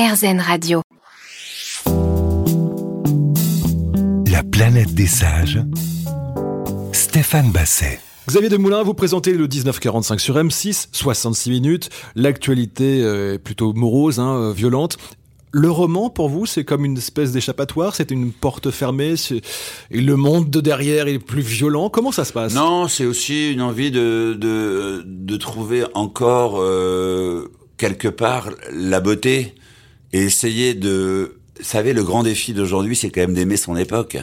RZN Radio. La planète des sages. Stéphane Basset. Xavier Demoulin, vous présentez le 1945 sur M6, 66 minutes. L'actualité euh, est plutôt morose, hein, euh, violente. Le roman, pour vous, c'est comme une espèce d'échappatoire, c'est une porte fermée, et le monde de derrière est plus violent? Comment ça se passe? Non, c'est aussi une envie de, de, de trouver encore euh, quelque part la beauté et essayer de... Vous savez, le grand défi d'aujourd'hui, c'est quand même d'aimer son époque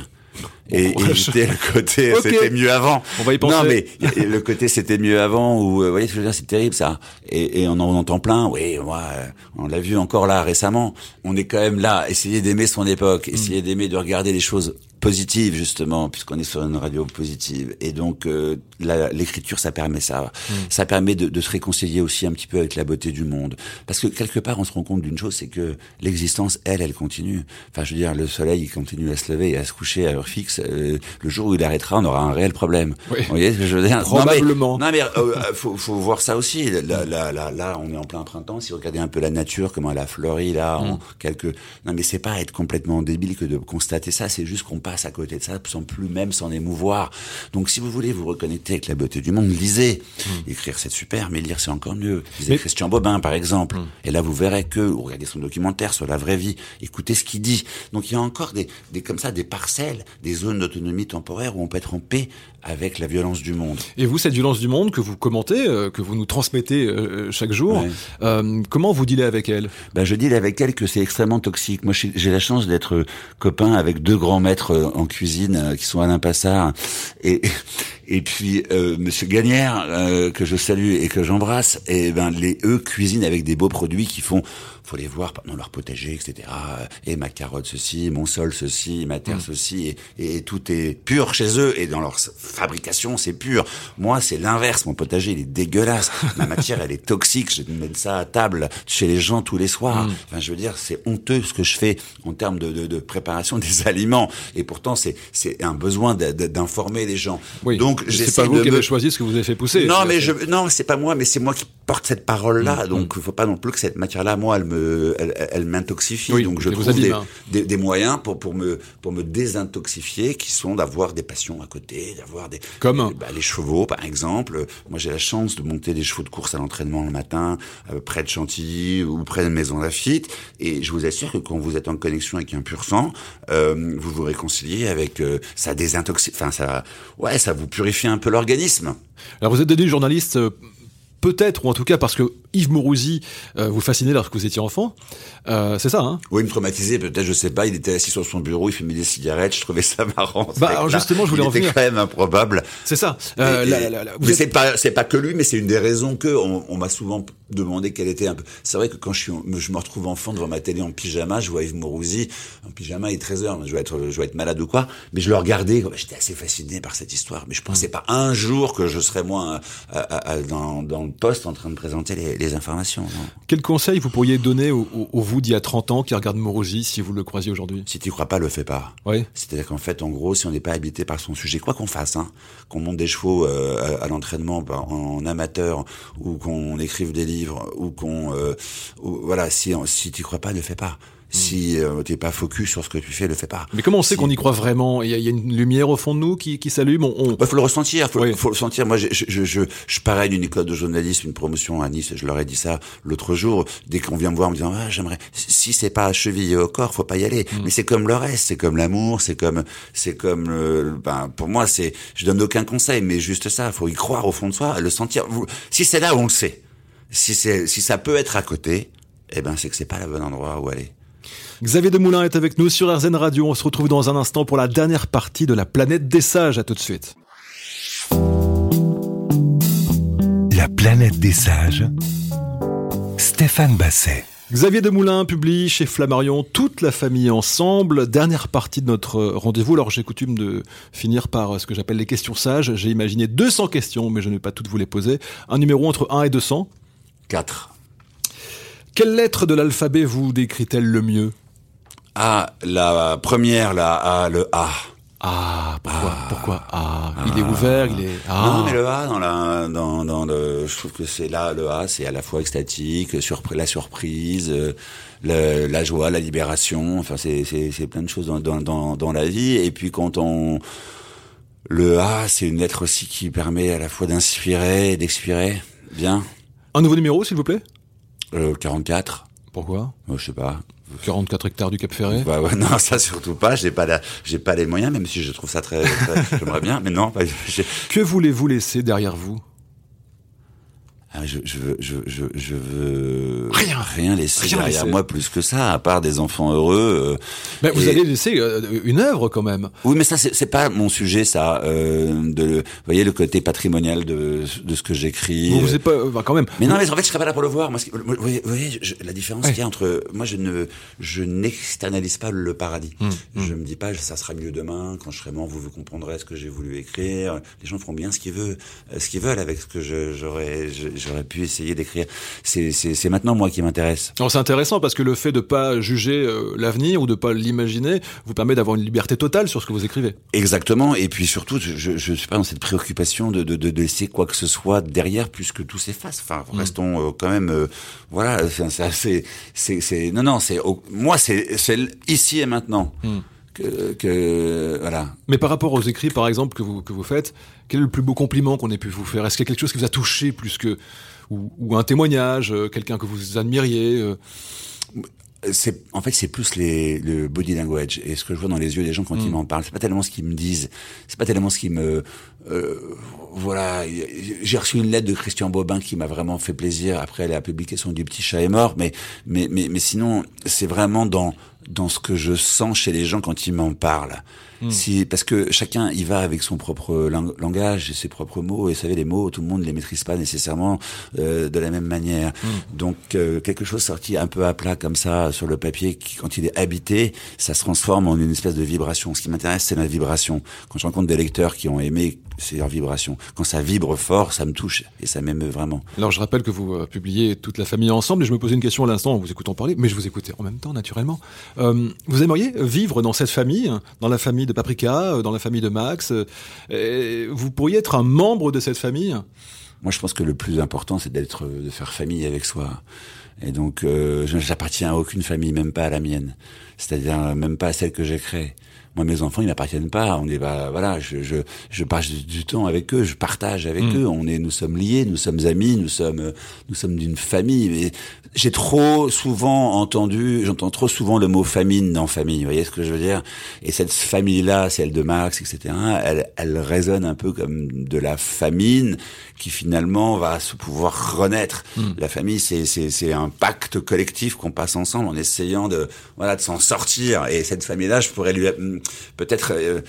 et éviter le côté c'était mieux avant. On va y penser. Non mais le côté c'était mieux avant ou euh, vous voyez ce que je veux dire c'est terrible ça. Et, et on en entend plein. Oui, moi euh, on l'a vu encore là récemment. On est quand même là, essayer d'aimer son époque, essayer d'aimer de regarder les choses positive justement puisqu'on est sur une radio positive. Et donc euh, l'écriture ça permet ça. Mm. ça permet de, de, se réconcilier aussi un petit peu avec la beauté du monde. Parce que quelque part on se rend compte d'une chose c'est que l'existence elle elle continue. Enfin je veux dire le soleil il continue à se lever et à se coucher à heure fixe. Euh, le jour où il arrêtera on aura un réel problème. Oui. vous voyez ce que je veux dire? Probablement non mais, non, mais euh, faut, faut voir ça aussi. Là, là, là, là on est en plein printemps. Si vous regardez un peu la nature comment elle a fleuri là mm. en quelques non mais c'est pas être complètement débile que de constater ça. C'est juste qu'on passe à côté de ça sans plus même s'en émouvoir. Donc si vous voulez vous reconnecter avec la beauté du monde, lisez. Mmh. Écrire c'est super, mais lire c'est encore mieux. Lisez mais... Christian Bobin par exemple. Mmh. Et là vous verrez que, ou regardez son documentaire sur la vraie vie, écoutez ce qu'il dit. Donc il y a encore des, des comme ça des parcelles, des zones d'autonomie temporaire où on peut être en paix avec la violence du monde. Et vous, cette violence du monde que vous commentez, euh, que vous nous transmettez euh, chaque jour, ouais. euh, comment vous dealez avec elle? Ben, Je deal avec elle que c'est extrêmement toxique. Moi, j'ai la chance d'être copain avec deux grands maîtres euh, en cuisine euh, qui sont Alain Passard et et puis euh, Monsieur Gagnère euh, que je salue et que j'embrasse. Et ben les eux cuisinent avec des beaux produits qui font faut les voir dans leur potager, etc. Et ma carotte ceci, mon sol ceci, ma terre mmh. ceci, et, et, tout est pur chez eux et dans leur fabrication c'est pur. Moi c'est l'inverse, mon potager il est dégueulasse, ma matière elle est toxique, je mets ça à table chez les gens tous les soirs. Mmh. Enfin je veux dire c'est honteux ce que je fais en termes de, de, de préparation des aliments et pourtant c'est c'est un besoin d'informer les gens. Oui. Donc c'est pas vous qui avez choisi ce que vous avez fait pousser. Non mais je non c'est pas moi mais c'est moi qui porte cette parole là mmh. donc il faut pas non plus que cette matière là moi elle me elle, elle m'intoxifie. Oui, donc je trouve des, hein. des, des, moyens pour, pour, me, pour me désintoxifier qui sont d'avoir des passions à côté, d'avoir des... Comme bah, Les chevaux, par exemple. Moi, j'ai la chance de monter des chevaux de course à l'entraînement le matin, euh, près de Chantilly ou près de Maison Lafitte. Et je vous assure que quand vous êtes en connexion avec un pur sang, euh, vous vous réconciliez avec... Euh, ça. Enfin, ça... Ouais, ça vous purifie un peu l'organisme. Alors, vous êtes devenu journaliste euh, peut-être, ou en tout cas parce que Yves Mourouzi euh, vous fascinait lorsque vous étiez enfant. Euh, c'est ça, hein? Oui, il me traumatisait, peut-être, je sais pas. Il était assis sur son bureau, il fumait des cigarettes, je trouvais ça marrant. Bah, alors justement, je voulais il en venir. quand même improbable. C'est ça. Euh, et, la, la, la, mais êtes... c'est pas, c'est pas que lui, mais c'est une des raisons que on, on m'a souvent demandé quelle était un peu. C'est vrai que quand je suis, je me retrouve enfant devant ma télé en pyjama, je vois Yves Mourouzi en pyjama, il est 13 heures, je vais être, je vais être malade ou quoi. Mais je le regardais, j'étais assez fasciné par cette histoire. Mais je pensais pas un jour que je serais moi à, à, à, dans, dans le poste en train de présenter les, les informations. Non. Quel conseil vous pourriez donner au, au, au vous d'il y a 30 ans qui regarde Mourouzi si vous le croisiez aujourd'hui? Si tu crois pas, le fais pas. Oui. C'est-à-dire qu'en fait, en gros, si on n'est pas habité par son sujet, quoi qu'on fasse, hein, qu'on monte des chevaux euh, à, à l'entraînement en, en, amateur, ou qu'on écrive des livres, ou qu'on, euh, voilà, si si tu crois pas, ne fais pas. Si euh, t'es pas focus sur ce que tu fais, le fais pas. Mais comment on sait si... qu'on y croit vraiment? Il y, y, a une lumière au fond de nous qui, qui s'allume. On, on... Bah, faut le ressentir. Faut, oui. faut le sentir. Moi, je, je, je, je parais d'une école de journalisme, une promotion à Nice. Je leur ai dit ça l'autre jour. Dès qu'on vient me voir, en me disant ah, j'aimerais. Si c'est pas chevillé au corps, faut pas y aller. Mm. Mais c'est comme le reste. C'est comme l'amour. C'est comme, c'est comme. Le, ben, pour moi, c'est. Je donne aucun conseil, mais juste ça. Faut y croire au fond de soi, le sentir. Si c'est là, on le sait. Si c'est, si ça peut être à côté, eh ben, c'est que c'est pas le bon endroit où aller. Xavier Demoulin est avec nous sur RZN Radio. On se retrouve dans un instant pour la dernière partie de la planète des sages. À tout de suite. La planète des sages. Stéphane Basset. Xavier Demoulin publie chez Flammarion Toute la famille ensemble. Dernière partie de notre rendez-vous. Alors j'ai coutume de finir par ce que j'appelle les questions sages. J'ai imaginé 200 questions, mais je ne vais pas toutes vous les poser. Un numéro entre 1 et 200 4. Quelle lettre de l'alphabet vous décrit-elle le mieux? Ah, la première, la A, le A. Ah, pourquoi Pourquoi ah, il est ouvert, il est. Ah. Non, mais le A dans la, dans, dans le, je trouve que c'est là le A, c'est à la fois extatique, la surprise, euh, le- la joie, la libération. Enfin, c'est c'est c'est plein de choses dans, dans dans dans la vie. Et puis quand on le A, c'est une lettre aussi qui permet à la fois d'inspirer et d'expirer. Bien? Un nouveau numéro, s'il vous plaît Euh, 44. Pourquoi euh, je sais pas. 44 hectares du Cap Ferré Bah ouais, non, ça surtout pas. J'ai pas la, j'ai pas les moyens, même si je trouve ça très, très- j'aimerais bien. Mais non, j'ai- Que voulez-vous laisser derrière vous? Ah, je, je veux, je, je, je veux Rien. rien laisser Rien derrière laisser. moi plus que ça, à part des enfants heureux. euh. Mais vous Et- allez laisser euh, une œuvre quand même. Oui, mais ça, c'est pas mon sujet, ça. Euh, de, vous voyez le côté patrimonial de, de ce que j'écris. Vous, vous êtes pas, euh, bah, quand même. Mais non, mais en fait, je serais pas là pour le voir. Moi, vous voyez, vous voyez, je- la différence Ouais. qu'il y a entre moi, je ne, je n'externalise pas le paradis. Hum, Je me dis pas, ça sera mieux demain quand je serai mort. Vous, vous comprendrez ce que j'ai voulu écrire. Les gens feront bien ce qu'ils veulent, euh, ce qu'ils veulent avec ce que j'aurais, j'aurais pu essayer d'écrire. C'est, maintenant moi qui m'intéresse. C'est intéressant parce que le fait de pas juger euh, l'avenir ou de pas l'imaginer vous permet d'avoir une liberté totale sur ce que vous écrivez. Exactement. Et puis surtout, je, je suis pas dans cette préoccupation de, de, de laisser quoi que ce soit derrière, puisque tout s'efface. Enfin, restons euh, quand même, euh, voilà. C'est, non, non, c'est, moi, c'est, ici et maintenant. Que, que, voilà. Mais par rapport aux écrits, par exemple, que vous, que vous faites, quel est le plus beau compliment qu'on ait pu vous faire? Est-ce qu'il y a quelque chose qui vous a touché plus que. ou, ou un témoignage, euh, quelqu'un que vous admiriez euh, c'est en fait c'est plus les le body language et ce que je vois dans les yeux des gens quand ils m'en parlent. C'est pas tellement ce qu'ils me disent. C'est pas tellement ce qui me euh, voilà. J'ai reçu une lettre de Christian Bobin qui m'a vraiment fait plaisir. Après elle a publié son du petit chat est mort mais mais mais mais sinon c'est vraiment dans dans ce que je sens chez les gens quand ils m'en parlent. Si parce que chacun y va avec son propre lang- langage et ses propres mots. Et vous savez les mots tout le monde les maîtrise pas nécessairement euh, de la même manière. Donc euh, quelque chose sorti un peu à plat comme ça sur le papier qui quand il est habité ça se transforme en une espèce de vibration. Ce qui m'intéresse c'est la vibration. Quand je rencontre des lecteurs qui ont aimé c'est leur vibration quand ça vibre fort ça me touche et ça m'émeut vraiment Alors je rappelle que vous euh, publiez toute la famille ensemble et je me posais une question à l'instant en vous écoutant parler, mais je vous écoutais en même temps naturellement. Euh, vous aimeriez vivre dans cette famille, dans la famille de Paprika, euh, dans la famille de Max et Vous pourriez être un membre de cette famille? Moi, je pense que le plus important, c'est d'être, de faire famille avec soi. Et donc, euh, je n'appartiens à aucune famille, même pas à la mienne. C'est-à-dire même pas à celle que j'ai créée. Moi, mes enfants, ils m'appartiennent pas. On est, bah, voilà, je, je, je passe du, temps avec eux, je partage avec eux. On est, nous sommes liés, nous sommes amis, nous sommes, nous sommes d'une famille. Mais j'ai trop souvent entendu, j'entends trop souvent le mot famine dans famille. Vous voyez ce que je veux dire? Et cette famille-là, celle de Max, etc. Elle, elle résonne un peu comme de la famine qui finalement va se pouvoir renaître. La famille, c'est c'est c'est un pacte collectif qu'on passe ensemble en essayant de voilà de s'en sortir. Et cette famille-là, je pourrais lui peut-être euh,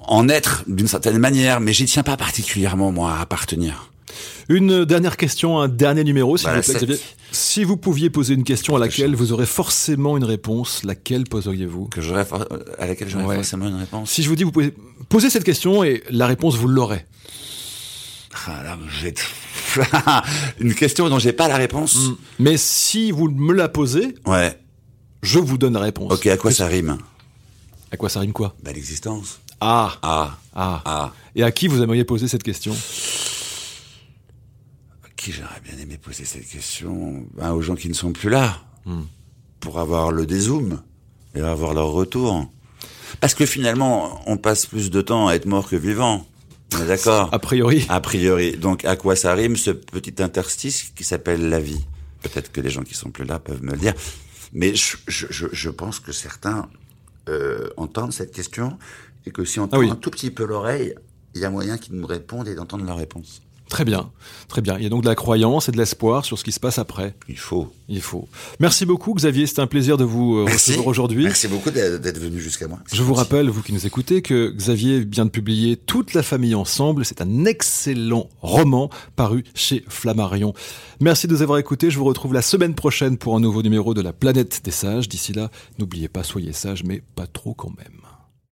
en être d'une certaine manière, mais j'y tiens pas particulièrement moi à appartenir. Une dernière question, un dernier numéro, s'il Voilà, vous plaît. Xavier. Si vous pouviez poser une question à laquelle vous aurez forcément une réponse, laquelle poseriez-vous? Que j'aurais for- à laquelle j'aurais Ouais. forcément une réponse. Si je vous dis, vous pouvez poser cette question et la réponse, vous l'aurez. Ah, là, une question dont j'ai pas la réponse. Mais si vous me la posez, Ouais. je vous donne la réponse. Ok, à quoi ça rime? À quoi ça rime quoi Bah l'existence. Ah, Ah. ah. Ah. Et à qui vous aimeriez poser cette question qui j'aurais bien aimé poser cette question? Ben, aux gens qui ne sont plus là pour avoir le dézoom et avoir leur retour parce que finalement on passe plus de temps à être mort que vivant on est d'accord? A priori. a priori donc à quoi ça rime ce petit interstice qui s'appelle la vie? Peut-être que les gens qui sont plus là peuvent me le dire mais je, je, je, je pense que certains euh, entendent cette question et que si on Ah oui. tend un tout petit peu l'oreille il y a moyen qu'ils nous répondent et d'entendre leur réponse Très bien, très bien. Il y a donc de la croyance et de l'espoir sur ce qui se passe après. il faut Il faut. Merci beaucoup, Xavier. C'était un plaisir de vous euh, Merci. recevoir aujourd'hui. Merci beaucoup d'être venu jusqu'à moi. Je vous rappelle, vous qui nous écoutez, que Xavier vient de publier Toute la famille ensemble. C'est un excellent roman paru chez Flammarion. Merci de nous avoir écoutés. Je vous retrouve la semaine prochaine pour un nouveau numéro de La planète des sages. D'ici là, n'oubliez pas, soyez sages, mais pas trop quand même.